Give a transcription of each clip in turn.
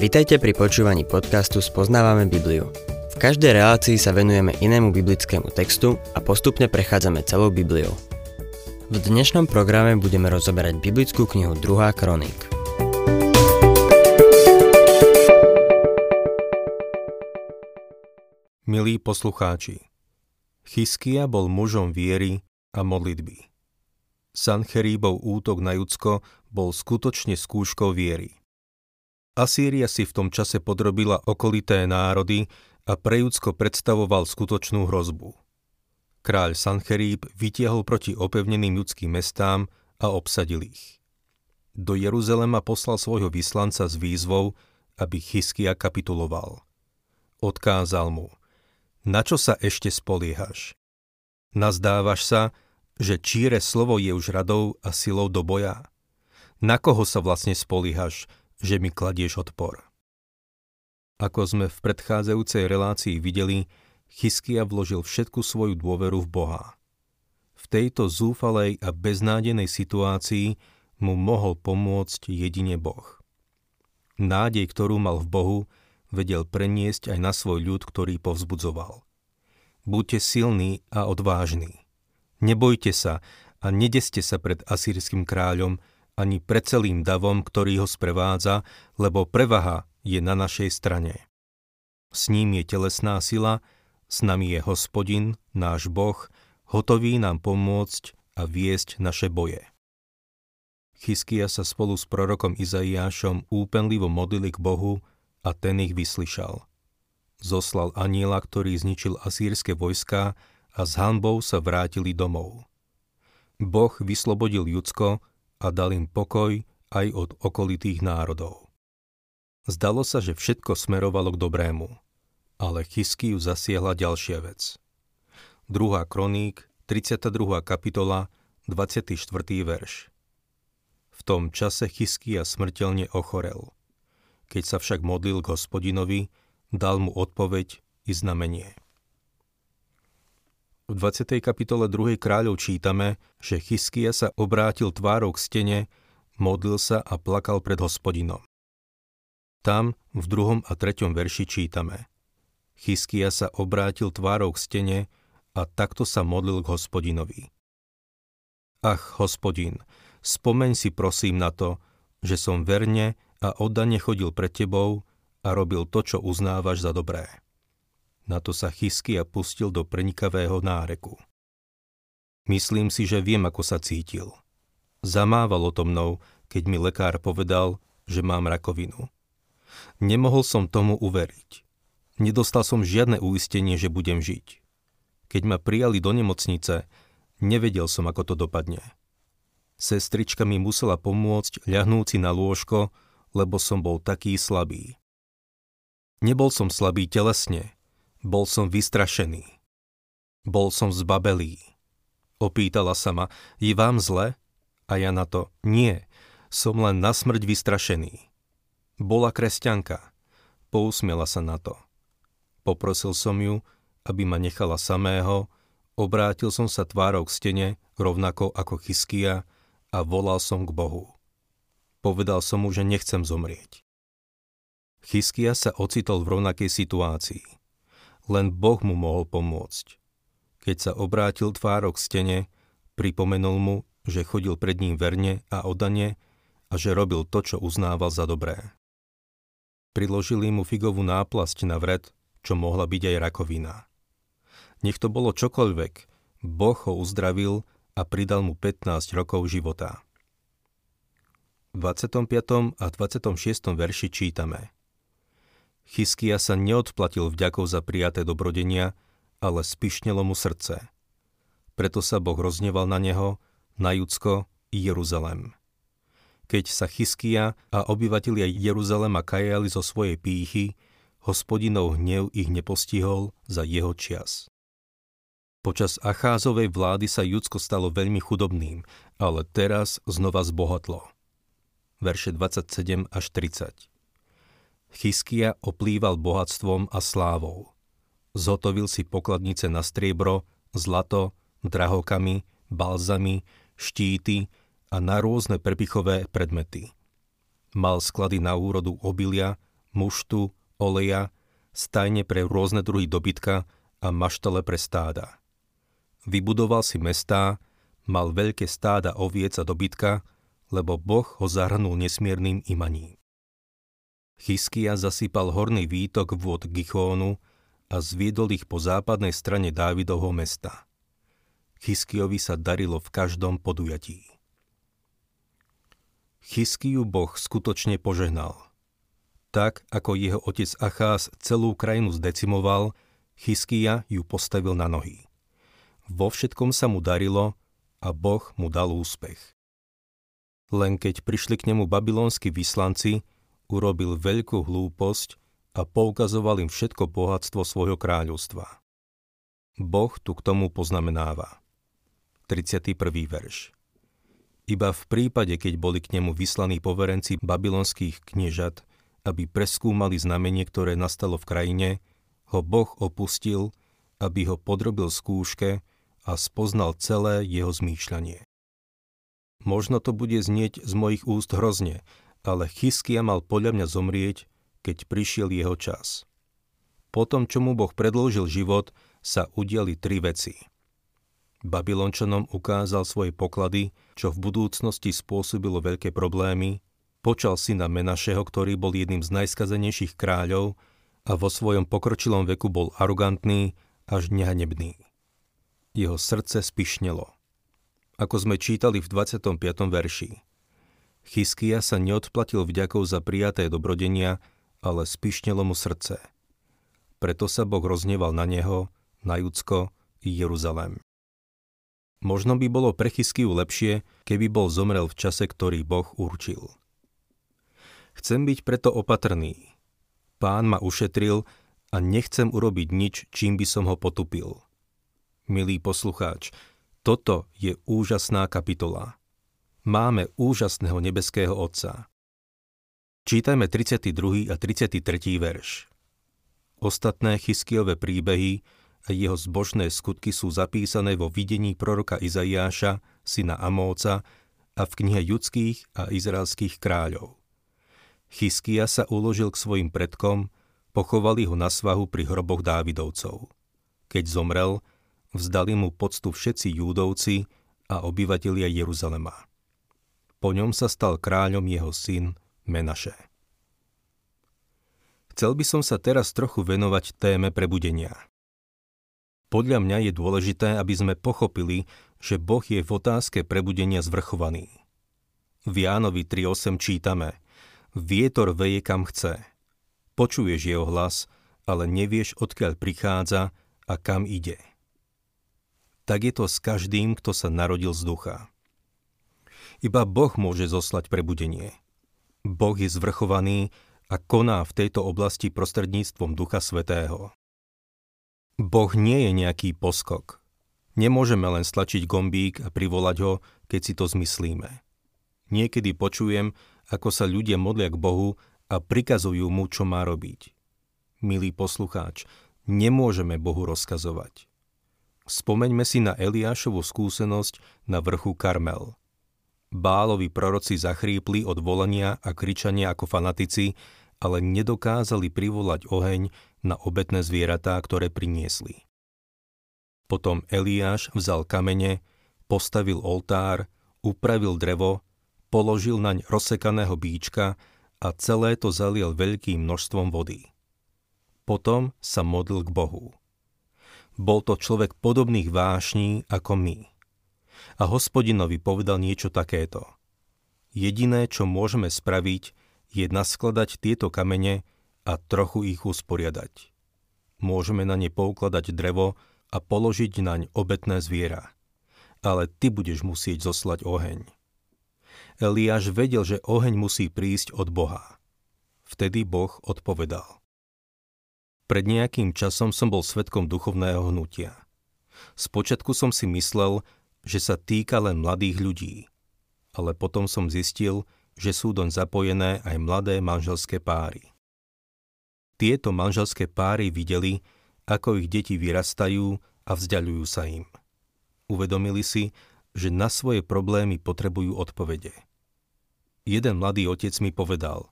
Vitajte pri počúvaní podcastu Spoznávame Bibliu. V každej relácii sa venujeme inému biblickému textu a postupne prechádzame celou Bibliou. V dnešnom programe budeme rozoberať biblickú knihu 2. kronik. Milí poslucháči, Chyskia bol mužom viery a modlitby. Sancheríbov útok na Judsko bol skutočne skúškou viery. Asýria si v tom čase podrobila okolité národy a pre Judsko predstavoval skutočnú hrozbu. Kráľ Sancheríb vytiahol proti opevneným judským mestám a obsadil ich. Do Jeruzalema poslal svojho vyslanca s výzvou, aby Chyskia kapituloval. Odkázal mu, na čo sa ešte spoliehaš? Nazdávaš sa, že číre slovo je už radou a silou do boja? Na koho sa vlastne spoliehaš, že mi kladieš odpor? Ako sme v predchádzajúcej relácii videli, Chyskia vložil všetku svoju dôveru v Boha. V tejto zúfalej a beznádenej situácii mu mohol pomôcť jedine Boh. Nádej, ktorú mal v Bohu, vedel preniesť aj na svoj ľud, ktorý povzbudzoval. Buďte silní a odvážni. Nebojte sa a nedeste sa pred asýrským kráľom ani pred celým davom, ktorý ho sprevádza, lebo prevaha je na našej strane. S ním je telesná sila, s nami je hospodin, náš Boh, hotový nám pomôcť a viesť naše boje. Chyskia sa spolu s prorokom Izaiášom úpenlivo modlili k Bohu a ten ich vyslyšal. Zoslal aniela, ktorý zničil asýrske vojská a s hanbou sa vrátili domov. Boh vyslobodil Judsko a dal im pokoj aj od okolitých národov. Zdalo sa, že všetko smerovalo k dobrému, ale Chyskiu zasiahla ďalšia vec. 2. kroník, 32. kapitola, 24. verš. V tom čase Chyskia smrteľne ochorel. Keď sa však modlil k hospodinovi, dal mu odpoveď i znamenie. V 20. kapitole 2. kráľov čítame, že Chyskia sa obrátil tvárou k stene, modlil sa a plakal pred hospodinom. Tam v 2. a 3. verši čítame. Chyskia sa obrátil tvárou k stene a takto sa modlil k hospodinovi. Ach, hospodin, spomeň si prosím na to, že som verne a oddane chodil pred tebou a robil to, čo uznávaš za dobré. Na to sa a pustil do prenikavého náreku. Myslím si, že viem, ako sa cítil. Zamávalo to mnou, keď mi lekár povedal, že mám rakovinu. Nemohol som tomu uveriť. Nedostal som žiadne uistenie, že budem žiť. Keď ma prijali do nemocnice, nevedel som, ako to dopadne. Sestrička mi musela pomôcť ľahnúci na lôžko, lebo som bol taký slabý. Nebol som slabý telesne, bol som vystrašený. Bol som zbabelý. Opýtala sa ma, je vám zle? A ja na to, nie, som len na smrť vystrašený. Bola kresťanka. Pousmiela sa na to. Poprosil som ju, aby ma nechala samého, obrátil som sa tvárou k stene, rovnako ako Chyskia, a volal som k Bohu. Povedal som mu, že nechcem zomrieť. Chyskia sa ocitol v rovnakej situácii. Len Boh mu mohol pomôcť. Keď sa obrátil tvárok k stene, pripomenul mu, že chodil pred ním verne a odane a že robil to, čo uznával za dobré. Priložili mu figovú náplasť na vred, čo mohla byť aj rakovina. Nech to bolo čokoľvek, Boh ho uzdravil a pridal mu 15 rokov života. V 25. a 26. verši čítame – Chyskia sa neodplatil vďakov za prijaté dobrodenia, ale spišnelo mu srdce. Preto sa Boh rozneval na neho, na Judsko i Jeruzalem. Keď sa Chyskia a obyvatelia Jeruzalema kajali zo svojej pýchy, hospodinov hnev ich nepostihol za jeho čias. Počas Acházovej vlády sa Judsko stalo veľmi chudobným, ale teraz znova zbohatlo. Verše 27 až 30. Chyskia oplýval bohatstvom a slávou. Zhotovil si pokladnice na striebro, zlato, drahokamy, balzamy, štíty a na rôzne prepichové predmety. Mal sklady na úrodu obilia, muštu, oleja, stajne pre rôzne druhy dobytka a maštale pre stáda. Vybudoval si mestá, mal veľké stáda oviec a dobytka, lebo Boh ho zahrnul nesmiernym imaním. Chyskia zasypal horný výtok vôd Gichónu a zviedol ich po západnej strane Dávidovho mesta. Chyskiovi sa darilo v každom podujatí. Chyskiu Boh skutočne požehnal. Tak, ako jeho otec Achás celú krajinu zdecimoval, Chyskia ju postavil na nohy. Vo všetkom sa mu darilo a Boh mu dal úspech. Len keď prišli k nemu babylonskí vyslanci, urobil veľkú hlúposť a poukazoval im všetko bohatstvo svojho kráľovstva. Boh tu k tomu poznamenáva. 31. verš. Iba v prípade, keď boli k nemu vyslaní poverenci babylonských kniežat, aby preskúmali znamenie, ktoré nastalo v krajine, ho Boh opustil, aby ho podrobil skúške a spoznal celé jeho zmýšľanie. Možno to bude znieť z mojich úst hrozne, ale Chyskia mal podľa mňa zomrieť, keď prišiel jeho čas. Potom, čo mu Boh predložil život, sa udiali tri veci – Babylončanom ukázal svoje poklady, čo v budúcnosti spôsobilo veľké problémy, počal syna Menašeho, ktorý bol jedným z najskazenejších kráľov a vo svojom pokročilom veku bol arogantný až nehanebný. Jeho srdce spišnelo. Ako sme čítali v 25. verši. Chyskia sa neodplatil vďakou za prijaté dobrodenia, ale spišnelo mu srdce. Preto sa Boh rozneval na neho, na Judsko i Jeruzalem. Možno by bolo pre Chyskiu lepšie, keby bol zomrel v čase, ktorý Boh určil. Chcem byť preto opatrný. Pán ma ušetril a nechcem urobiť nič, čím by som ho potupil. Milý poslucháč, toto je úžasná kapitola. Máme úžasného nebeského Otca. Čítajme 32. a 33. verš. Ostatné chyskiové príbehy a jeho zbožné skutky sú zapísané vo videní proroka Izaiáša, syna Amóca a v knihe judských a izraelských kráľov. Chyskia sa uložil k svojim predkom, pochovali ho na svahu pri hroboch Dávidovcov. Keď zomrel, vzdali mu poctu všetci Júdovci a obyvatelia Jeruzalema. Po ňom sa stal kráľom jeho syn Menaše. Chcel by som sa teraz trochu venovať téme prebudenia – podľa mňa je dôležité, aby sme pochopili, že Boh je v otázke prebudenia zvrchovaný. V Jánovi 3.8 čítame Vietor veje kam chce. Počuješ jeho hlas, ale nevieš, odkiaľ prichádza a kam ide. Tak je to s každým, kto sa narodil z ducha. Iba Boh môže zoslať prebudenie. Boh je zvrchovaný a koná v tejto oblasti prostredníctvom Ducha Svetého. Boh nie je nejaký poskok. Nemôžeme len stlačiť gombík a privolať ho, keď si to zmyslíme. Niekedy počujem, ako sa ľudia modlia k Bohu a prikazujú mu, čo má robiť. Milý poslucháč, nemôžeme Bohu rozkazovať. Spomeňme si na Eliášovu skúsenosť na vrchu Karmel. Bálovi proroci zachrípli od volania a kričania ako fanatici, ale nedokázali privolať oheň na obetné zvieratá, ktoré priniesli. Potom Eliáš vzal kamene, postavil oltár, upravil drevo, položil naň rozsekaného bíčka a celé to zaliel veľkým množstvom vody. Potom sa modlil k Bohu. Bol to človek podobných vášní ako my. A hospodinovi povedal niečo takéto. Jediné, čo môžeme spraviť, je naskladať tieto kamene a trochu ich usporiadať. Môžeme na ne poukladať drevo a položiť naň obetné zviera. Ale ty budeš musieť zoslať oheň. Eliáš vedel, že oheň musí prísť od Boha. Vtedy Boh odpovedal. Pred nejakým časom som bol svetkom duchovného hnutia. Spočiatku som si myslel, že sa týka len mladých ľudí, ale potom som zistil, že sú doň zapojené aj mladé manželské páry. Tieto manželské páry videli, ako ich deti vyrastajú a vzdialujú sa im. Uvedomili si, že na svoje problémy potrebujú odpovede. Jeden mladý otec mi povedal,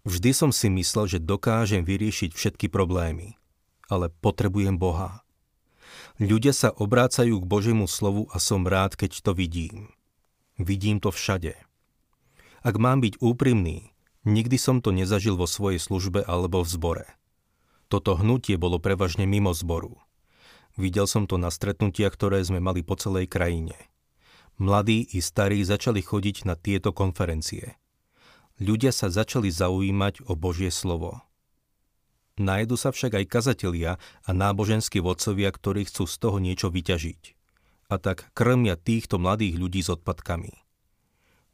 Vždy som si myslel, že dokážem vyriešiť všetky problémy, ale potrebujem Boha. Ľudia sa obrácajú k Božiemu slovu a som rád, keď to vidím. Vidím to všade. Ak mám byť úprimný, nikdy som to nezažil vo svojej službe alebo v zbore. Toto hnutie bolo prevažne mimo zboru. Videl som to na stretnutiach, ktoré sme mali po celej krajine. Mladí i starí začali chodiť na tieto konferencie. Ľudia sa začali zaujímať o Božie slovo. Nájdu sa však aj kazatelia a náboženskí vodcovia, ktorí chcú z toho niečo vyťažiť. A tak krmia týchto mladých ľudí s odpadkami.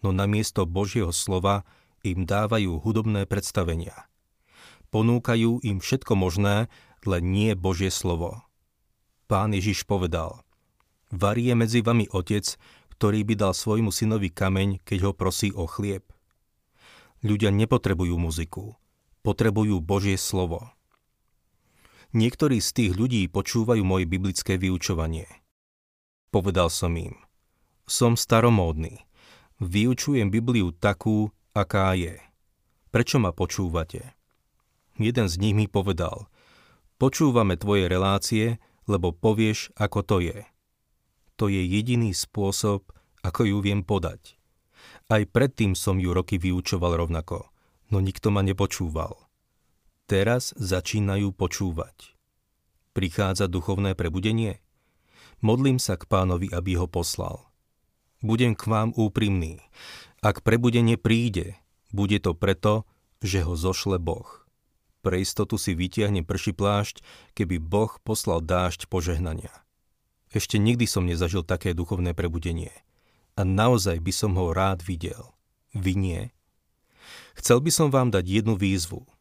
No namiesto Božieho slova im dávajú hudobné predstavenia. Ponúkajú im všetko možné, len nie Božie slovo. Pán Ježiš povedal, Varie medzi vami otec, ktorý by dal svojmu synovi kameň, keď ho prosí o chlieb. Ľudia nepotrebujú muziku, potrebujú Božie slovo. Niektorí z tých ľudí počúvajú moje biblické vyučovanie. Povedal som im, som staromódny, vyučujem Bibliu takú, aká je. Prečo ma počúvate? Jeden z nich mi povedal, počúvame tvoje relácie, lebo povieš, ako to je. To je jediný spôsob, ako ju viem podať. Aj predtým som ju roky vyučoval rovnako, no nikto ma nepočúval. Teraz začínajú počúvať. Prichádza duchovné prebudenie? Modlím sa k pánovi, aby ho poslal. Budem k vám úprimný. Ak prebudenie príde, bude to preto, že ho zošle Boh. Pre istotu si vytiahnem prší plášť, keby Boh poslal dážď požehnania. Ešte nikdy som nezažil také duchovné prebudenie. A naozaj by som ho rád videl. Vy nie? Chcel by som vám dať jednu výzvu –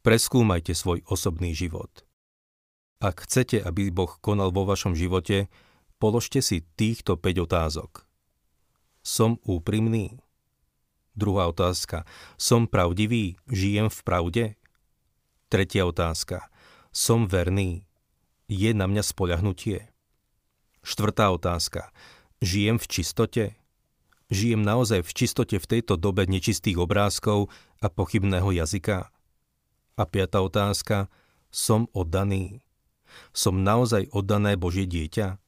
Preskúmajte svoj osobný život. Ak chcete, aby Boh konal vo vašom živote, položte si týchto 5 otázok. Som úprimný? Druhá otázka. Som pravdivý? Žijem v pravde? Tretia otázka. Som verný? Je na mňa spoľahnutie? Štvrtá otázka. Žijem v čistote? Žijem naozaj v čistote v tejto dobe nečistých obrázkov a pochybného jazyka? A piata otázka, som oddaný. Som naozaj oddané Božie dieťa?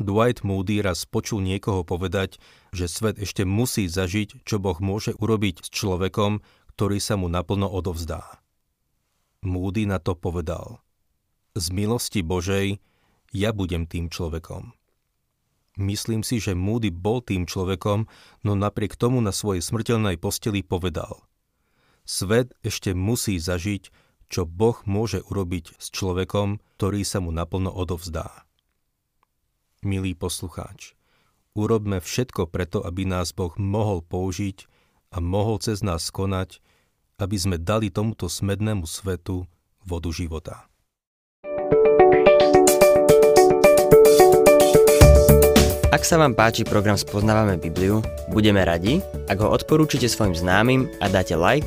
Dwight Moody raz počul niekoho povedať, že svet ešte musí zažiť, čo Boh môže urobiť s človekom, ktorý sa mu naplno odovzdá. Moody na to povedal. Z milosti Božej ja budem tým človekom. Myslím si, že Moody bol tým človekom, no napriek tomu na svojej smrteľnej posteli povedal. Svet ešte musí zažiť, čo Boh môže urobiť s človekom, ktorý sa mu naplno odovzdá. Milý poslucháč, urobme všetko preto, aby nás Boh mohol použiť a mohol cez nás konať, aby sme dali tomuto smednému svetu vodu života. Ak sa vám páči program Spoznávame Bibliu, budeme radi, ak ho odporúčite svojim známym a dáte like